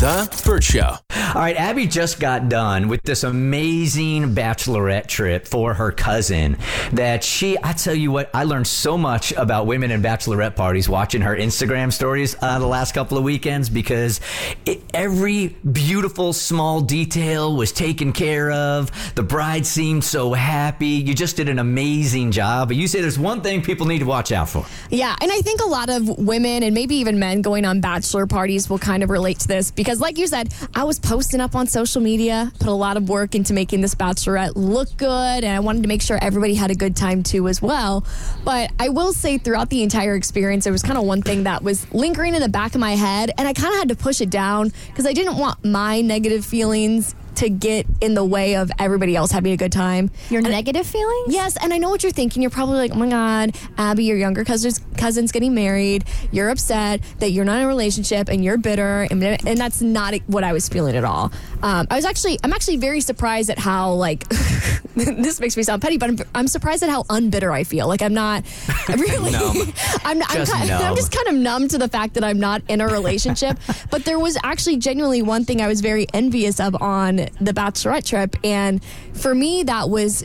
The Bert Show. All right, Abby just got done with this amazing bachelorette trip for her cousin. That she, I tell you what, I learned so much about women and bachelorette parties watching her Instagram stories uh, the last couple of weekends because it, every beautiful small detail was taken care of. The bride seemed so happy. You just did an amazing job. But you say there's one thing people need to watch out for. Yeah, and I think a lot of women and maybe even men going on bachelor parties will kind of relate to this because, like you said, I was posting up on social media, put a lot of work into making this bachelorette look good, and I wanted to make sure everybody had a good time too, as well. But I will say, throughout the entire experience, there was kind of one thing that was lingering in the back of my head, and I kind of had to push it down because I didn't want my negative feelings to get in the way of everybody else having a good time. Your And- negative feelings? Yes, and I know what you're thinking. You're probably like, oh my God, Abby, your younger cousin's, cousin's getting married. You're upset that you're not in a relationship and you're bitter. And, and that's not what I was feeling at all. Um, I was actually, I'm actually very surprised at how, like, this makes me sound petty, but I'm, I'm surprised at how unbitter I feel. Like, I'm not really, I'm, I'm, Just kind, I'm just kind of numb to the fact that I'm not in a relationship. but there was actually genuinely one thing I was very envious of on the bachelorette trip. And for me, that was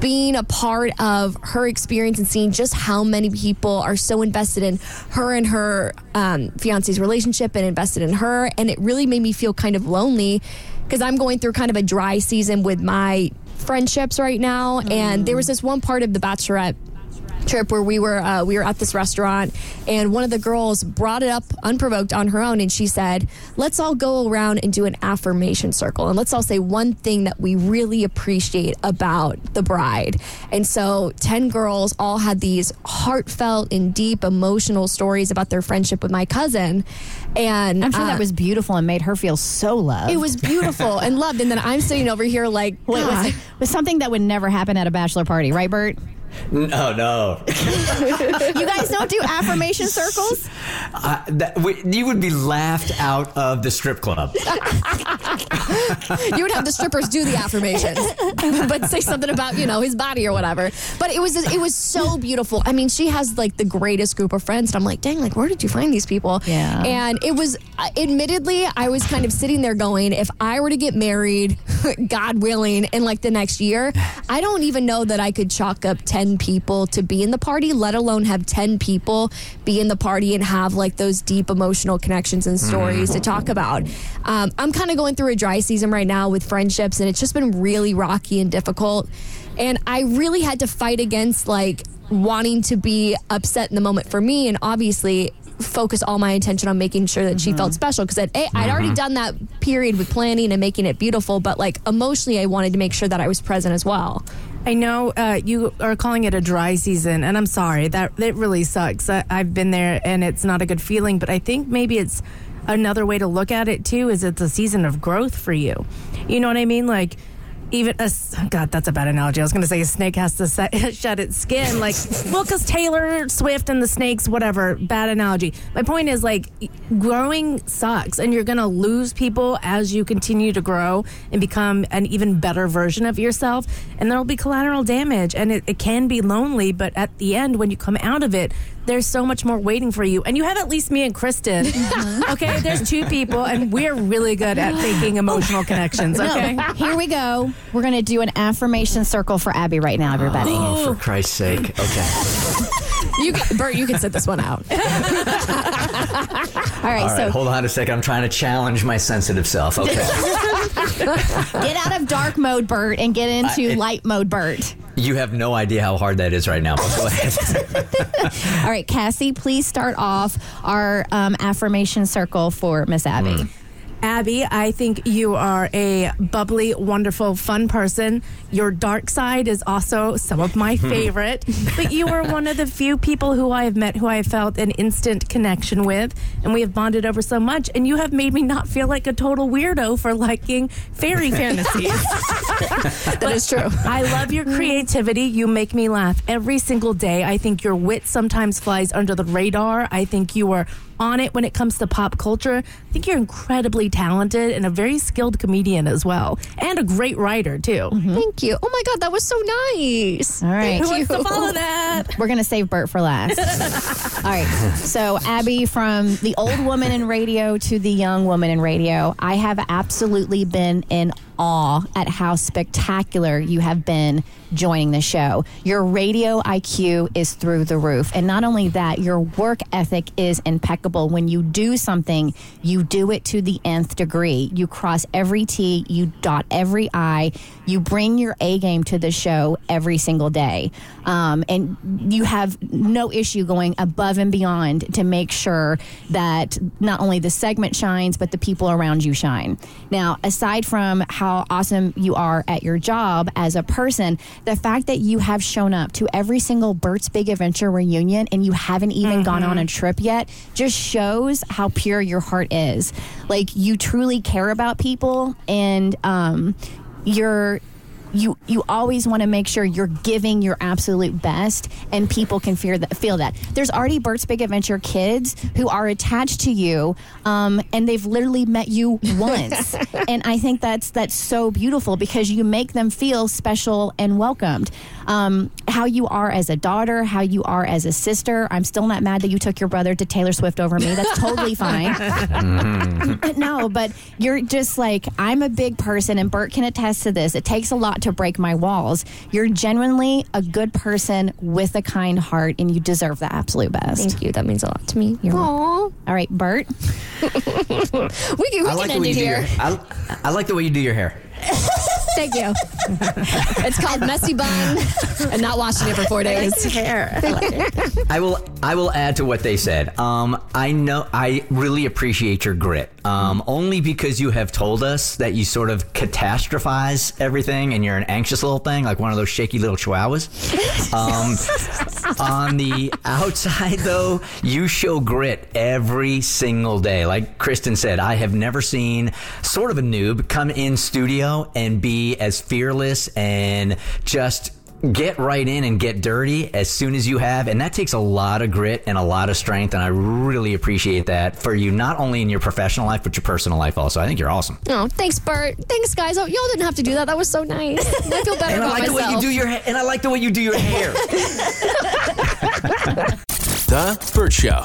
being a part of her experience and seeing just how many people are so invested in her and her um, fiance's relationship and invested in her. And it really made me feel kind of lonely because I'm going through kind of a dry season with my friendships right now. And there was mm. this one part of the bachelorette trip where we were uh, we were at this restaurant and one of the girls brought it up unprovoked on her own and she said let's all go around and do an affirmation circle and let's all say one thing that we really appreciate about the bride and so 10 girls all had these heartfelt and deep emotional stories about their friendship with my cousin and I'm sure uh, that was beautiful and made her feel so loved. it was beautiful and loved and then i'm sitting over here like Wait, was, was something that would never happen at a bachelor party, right, Bert? No, no. You guys don't do affirmation circles? Uh, that, we, you would be laughed out of the strip club. you would have the strippers do the affirmations, but say something about you know his body or whatever. But it was it was so beautiful. I mean, she has like the greatest group of friends, and I'm like, dang, like where did you find these people? Yeah. And it was, admittedly, I was kind of sitting there going, if I were to get married, God willing, in like the next year, I don't even know that I could chalk up ten people to be in the party, let alone have ten people be in the party and have like those deep emotional connections and stories to talk about. Um, I'm kind of going through a dry season right now with friendships, and it's just been really rocky and difficult. And I really had to fight against like wanting to be upset in the moment for me, and obviously focus all my attention on making sure that she felt special because I'd, I'd already done that period with planning and making it beautiful, but like emotionally, I wanted to make sure that I was present as well. I know uh, you are calling it a dry season, and I'm sorry that it really sucks. I, I've been there, and it's not a good feeling. But I think maybe it's another way to look at it too. Is it's a season of growth for you? You know what I mean? Like even a God, that's a bad analogy. I was going to say a snake has to shed its skin. Like well, because Taylor Swift and the snakes, whatever. Bad analogy. My point is like growing sucks, and you're going to lose people as you continue to grow and become an even better version of yourself. And there'll be collateral damage, and it, it can be lonely. But at the end, when you come out of it, there's so much more waiting for you. And you have at least me and Kristen. Mm-hmm. okay, there's two people, and we're really good at making emotional connections. Okay. Here we go. We're going to do an affirmation circle for Abby right now, everybody. Oh, for Christ's sake. Okay. You, can, Bert, you can sit this one out. All right, All right, so hold on a second. I'm trying to challenge my sensitive self. Okay. get out of dark mode, Bert, and get into I- it- light mode, Bert. You have no idea how hard that is right now, but go ahead. All right, Cassie, please start off our um, affirmation circle for Miss Abby. Abby, I think you are a bubbly, wonderful, fun person. Your dark side is also some of my hmm. favorite, but you are one of the few people who I have met who I have felt an instant connection with, and we have bonded over so much. And you have made me not feel like a total weirdo for liking fairy fantasies. That is true. I love your creativity. You make me laugh every single day. I think your wit sometimes flies under the radar. I think you are on it when it comes to pop culture. I think you're incredibly talented and a very skilled comedian as well, and a great writer too. Mm-hmm. Thank you. Oh my God, that was so nice. All right. Who wants to follow that? We're going to save Bert for last. All right. So, Abby, from the old woman in radio to the young woman in radio, I have absolutely been in awe at how spectacular you have been joining the show. Your radio IQ is through the roof. And not only that, your work ethic is impeccable. When you do something, you do it to the nth degree. You cross every T, you dot every I, you bring your A game to the show every single day. Um, and you have no issue going above and beyond to make sure that not only the segment shines, but the people around you shine. Now, aside from how awesome you are at your job as a person, the fact that you have shown up to every single Bert's Big Adventure reunion and you haven't even gone on a trip yet just shows how pure your heart is. Like you truly care about people and um, you're you you always want to make sure you're giving your absolute best and people can fear that, feel that. There's already Bert's Big Adventure kids who are attached to you um, and they've literally met you once. And I think that's that's so beautiful because you make them feel special and welcomed. Um, how you are as a daughter how you are as a sister I'm still not mad that you took your brother to Taylor Swift over me. That's totally fine. No, but you're just like, I'm a big person, and Bert can attest to this. It takes a lot to break my walls. You're genuinely a good person with a kind heart, and you deserve the absolute best. Thank you. That means a lot to me. You're Aw. All right, Bert. We can, we I like can the end way it you do your. here. I, I like the way you do your hair. Thank you. it's called messy bun and not washing it for four days. Hair. I will. I will add to what they said. Um, I know. I really appreciate your grit. Um, only because you have told us that you sort of catastrophize everything, and you're an anxious little thing, like one of those shaky little chihuahuas. Um, on the outside, though, you show grit every single day. Like Kristen said, I have never seen sort of a noob come in studio and be as fearless and just get right in and get dirty as soon as you have and that takes a lot of grit and a lot of strength and i really appreciate that for you not only in your professional life but your personal life also i think you're awesome Oh, thanks, Bert. Thanks, guys. Oh, y'all didn't have to do that. That was so nice. I feel better and i about like the way you do your ha- and i like the way you do your hair The Bert Show.